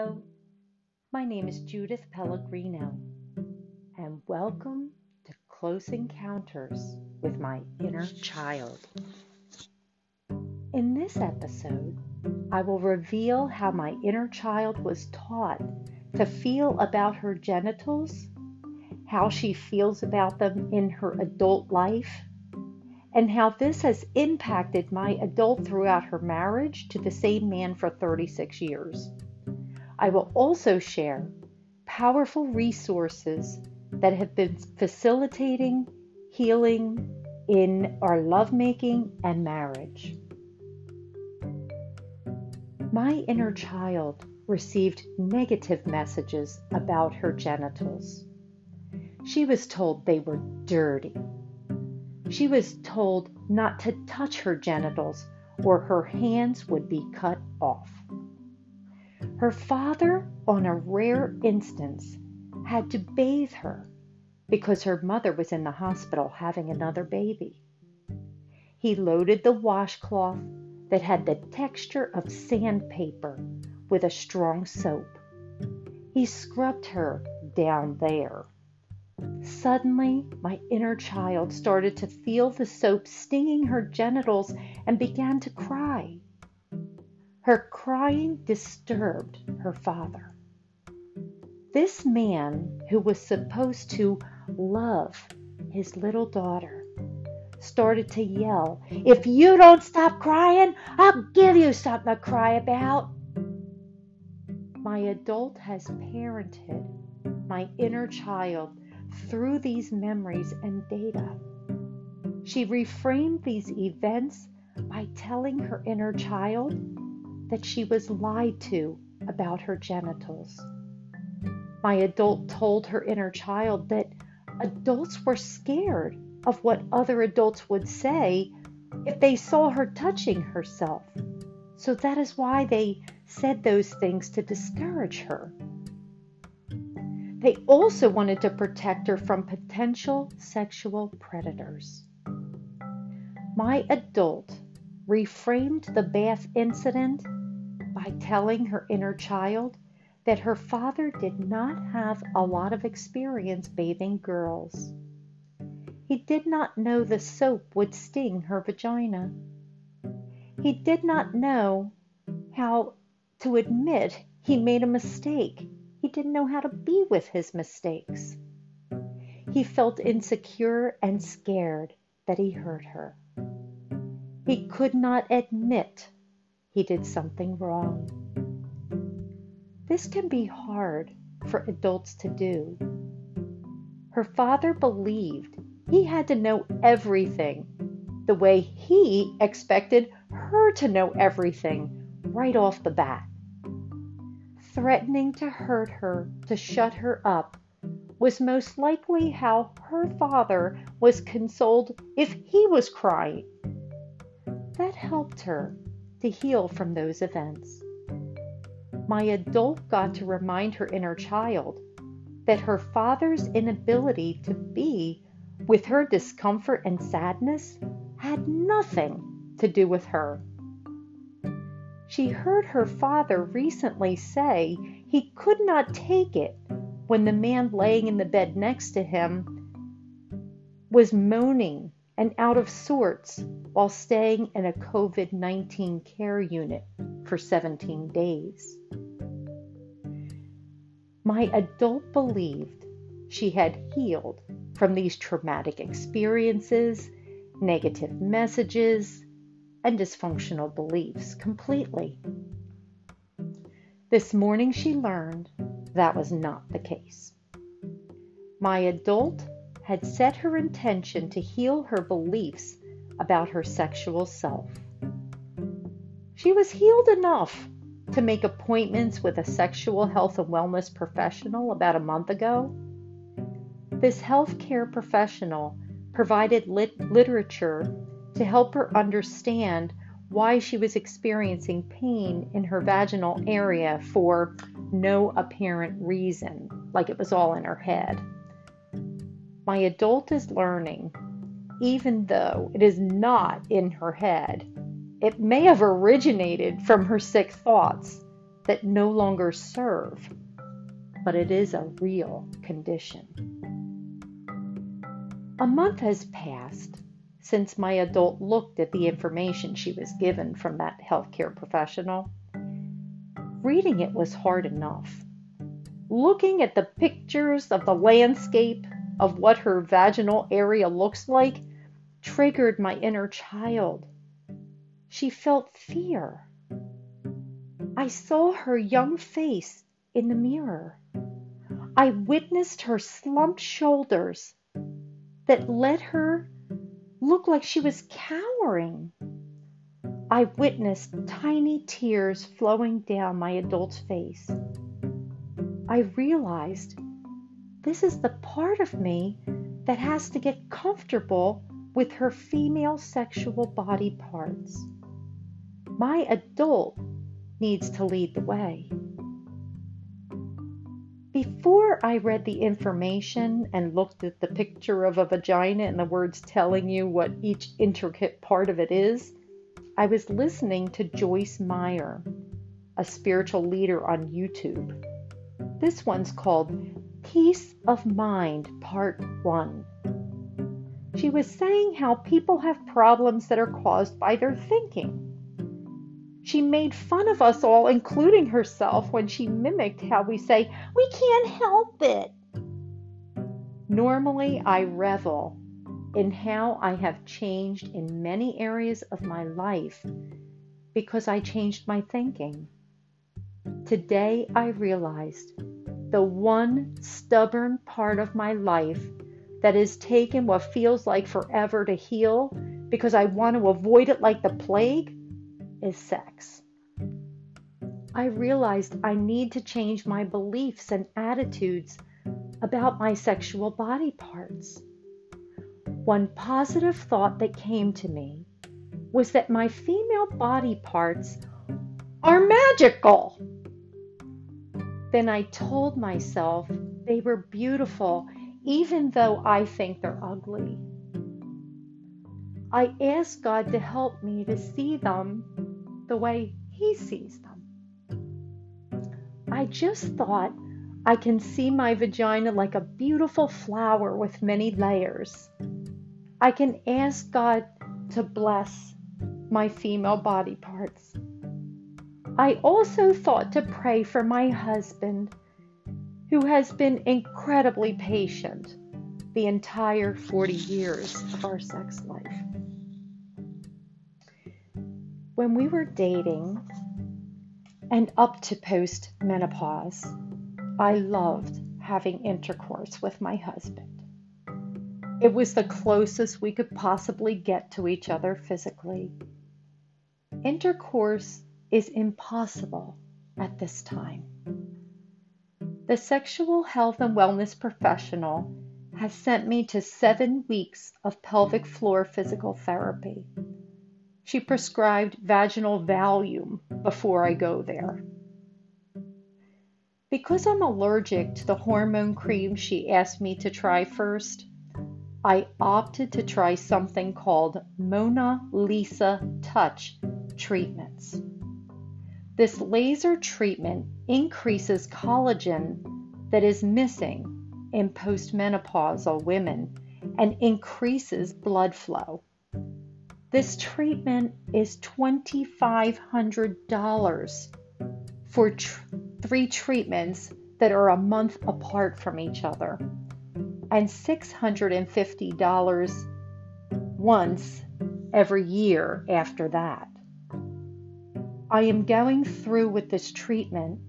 Hello, my name is Judith Pellegrino, and welcome to Close Encounters with My Inner Child. In this episode, I will reveal how my inner child was taught to feel about her genitals, how she feels about them in her adult life, and how this has impacted my adult throughout her marriage to the same man for 36 years. I will also share powerful resources that have been facilitating healing in our lovemaking and marriage. My inner child received negative messages about her genitals. She was told they were dirty she was told not to touch her genitals or her hands would be cut off. Her father, on a rare instance, had to bathe her because her mother was in the hospital having another baby. He loaded the washcloth that had the texture of sandpaper with a strong soap. He scrubbed her down there Suddenly, my inner child started to feel the soap stinging her genitals and began to cry. Her crying disturbed her father. This man, who was supposed to love his little daughter, started to yell, If you don't stop crying, I'll give you something to cry about. My adult has parented my inner child through these memories and data. She reframed these events by telling her inner child that she was lied to about her genitals. My adult told her inner child that adults were scared of what other adults would say if they saw her touching herself. So that is why they said those things to discourage her. They also wanted to protect her from potential sexual predators. My adult reframed the bath incident by telling her inner child that her father did not have a lot of experience bathing girls. He did not know the soap would sting her vagina. He did not know how to admit he made a mistake he didn't know how to be with his mistakes. He felt insecure and scared that he hurt her. He could not admit he did something wrong. This can be hard for adults to do. Her father believed he had to know everything the way he expected her to know everything right off the bat threatening to hurt her, to shut her up, was most likely how her father was consoled if he was crying. That helped her to heal from those events. My adult got to remind her inner child that her father's inability to be with her discomfort and sadness had nothing to do with her. She heard her father recently say he could not take it when the man laying in the bed next to him was moaning and out of sorts while staying in a COVID 19 care unit for 17 days. My adult believed she had healed from these traumatic experiences, negative messages, and dysfunctional beliefs completely. This morning she learned that was not the case. My adult had set her intention to heal her beliefs about her sexual self. She was healed enough to make appointments with a sexual health and wellness professional about a month ago. This healthcare professional provided lit- literature to help her understand why she was experiencing pain in her vaginal area for no apparent reason, like it was all in her head. My adult is learning, even though it is not in her head, it may have originated from her sick thoughts, that no longer serve, but it is a real condition. A month has passed since my adult looked at the information she was given from that healthcare professional. Reading it was hard enough. Looking at the pictures of the landscape of what her vaginal area looks like triggered my inner child. She felt fear. I saw her young face in the mirror. I witnessed her slumped shoulders that let her look like she was cowering. I witnessed tiny tears flowing down my adult's face. I realized this is the part of me that has to get comfortable with her female sexual body parts. My adult needs to lead the way. Before I read the information and looked at the picture of a vagina and the words telling you what each intricate part of it is, I was listening to Joyce Meyer, a spiritual leader on YouTube. This one's called Peace of Mind, Part 1. She was saying how people have problems that are caused by their thinking. She made fun of us all, including herself, when she mimicked how we say, We can't help it. Normally, I revel in how I have changed in many areas of my life because I changed my thinking. Today, I realized the one stubborn part of my life that has taken what feels like forever to heal because I want to avoid it like the plague is sex. I realized I need to change my beliefs and attitudes about my sexual body parts. One positive thought that came to me was that my female body parts are magical. Then I told myself they were beautiful, even though I think they're ugly. I asked God to help me to see them the way He sees them. I just thought I can see my vagina like a beautiful flower with many layers. I can ask God to bless my female body parts. I also thought to pray for my husband, who has been incredibly patient the entire 40 years of our sex life when we were dating and up to post menopause, I loved having intercourse with my husband. It was the closest we could possibly get to each other physically. Intercourse is impossible at this time. The sexual health and wellness professional has sent me to seven weeks of pelvic floor physical therapy she prescribed vaginal Valium before I go there. Because I'm allergic to the hormone cream she asked me to try first, I opted to try something called Mona Lisa Touch treatments. This laser treatment increases collagen that is missing in postmenopausal women and increases blood flow. This treatment is $2,500 for tr- three treatments that are a month apart from each other, and $650 once every year after that. I am going through with this treatment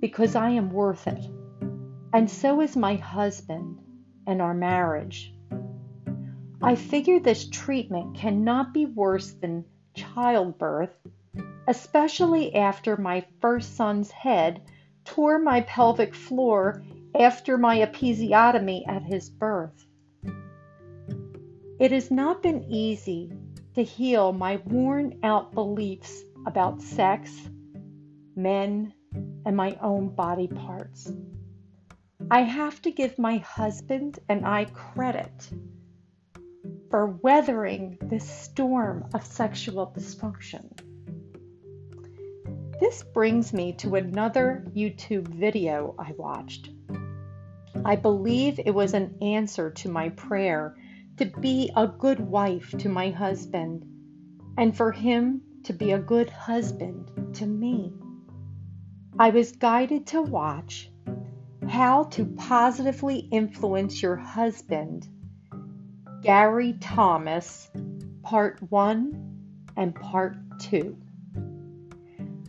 because I am worth it, and so is my husband and our marriage. I figure this treatment cannot be worse than childbirth, especially after my first son's head tore my pelvic floor after my episiotomy at his birth. It has not been easy to heal my worn out beliefs about sex, men, and my own body parts. I have to give my husband and I credit for weathering this storm of sexual dysfunction. This brings me to another YouTube video I watched. I believe it was an answer to my prayer to be a good wife to my husband and for him to be a good husband to me. I was guided to watch How to Positively Influence Your Husband, Gary Thomas, Part 1 and Part 2.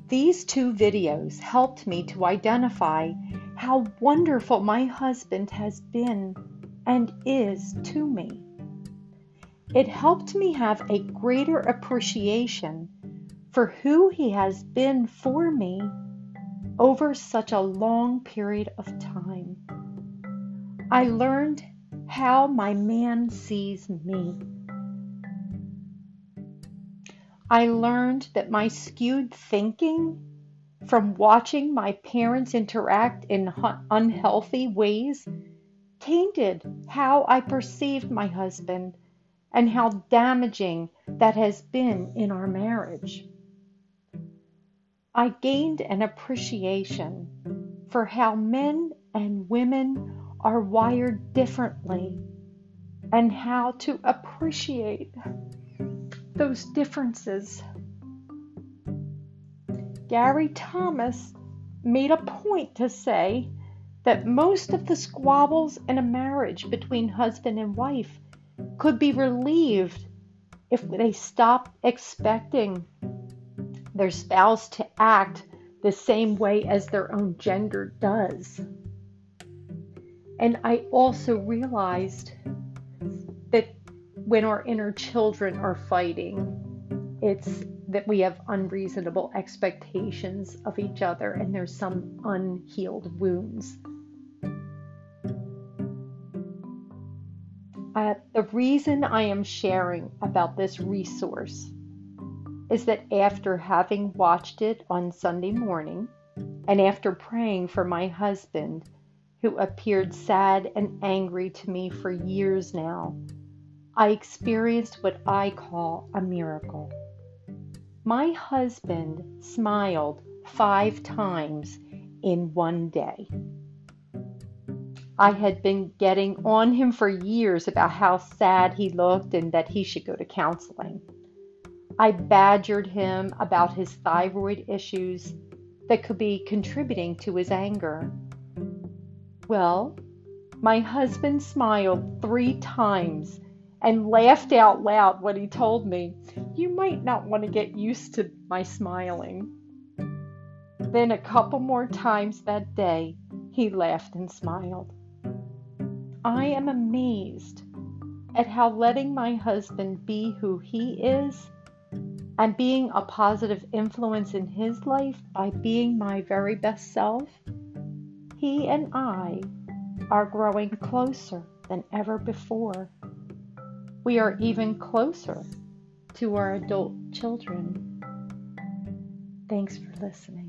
These two videos helped me to identify how wonderful my husband has been and is to me. It helped me have a greater appreciation for who he has been for me over such a long period of time. I learned how my man sees me. I learned that my skewed thinking from watching my parents interact in unhealthy ways tainted how I perceived my husband and how damaging that has been in our marriage. I gained an appreciation for how men and women are wired differently and how to appreciate those differences. Gary Thomas made a point to say that most of the squabbles in a marriage between husband and wife could be relieved if they stopped expecting their spouse to act the same way as their own gender does. And I also realized that when our inner children are fighting, it's that we have unreasonable expectations of each other and there's some unhealed wounds. Uh, the reason I am sharing about this resource is that after having watched it on Sunday morning and after praying for my husband, who appeared sad and angry to me for years now, I experienced what I call a miracle. My husband smiled five times in one day. I had been getting on him for years about how sad he looked and that he should go to counseling. I badgered him about his thyroid issues that could be contributing to his anger. Well, my husband smiled three times and laughed out loud when he told me, You might not want to get used to my smiling. Then a couple more times that day, he laughed and smiled. I am amazed at how letting my husband be who he is and being a positive influence in his life by being my very best self, he and I are growing closer than ever before we are even closer to our adult children. Thanks for listening.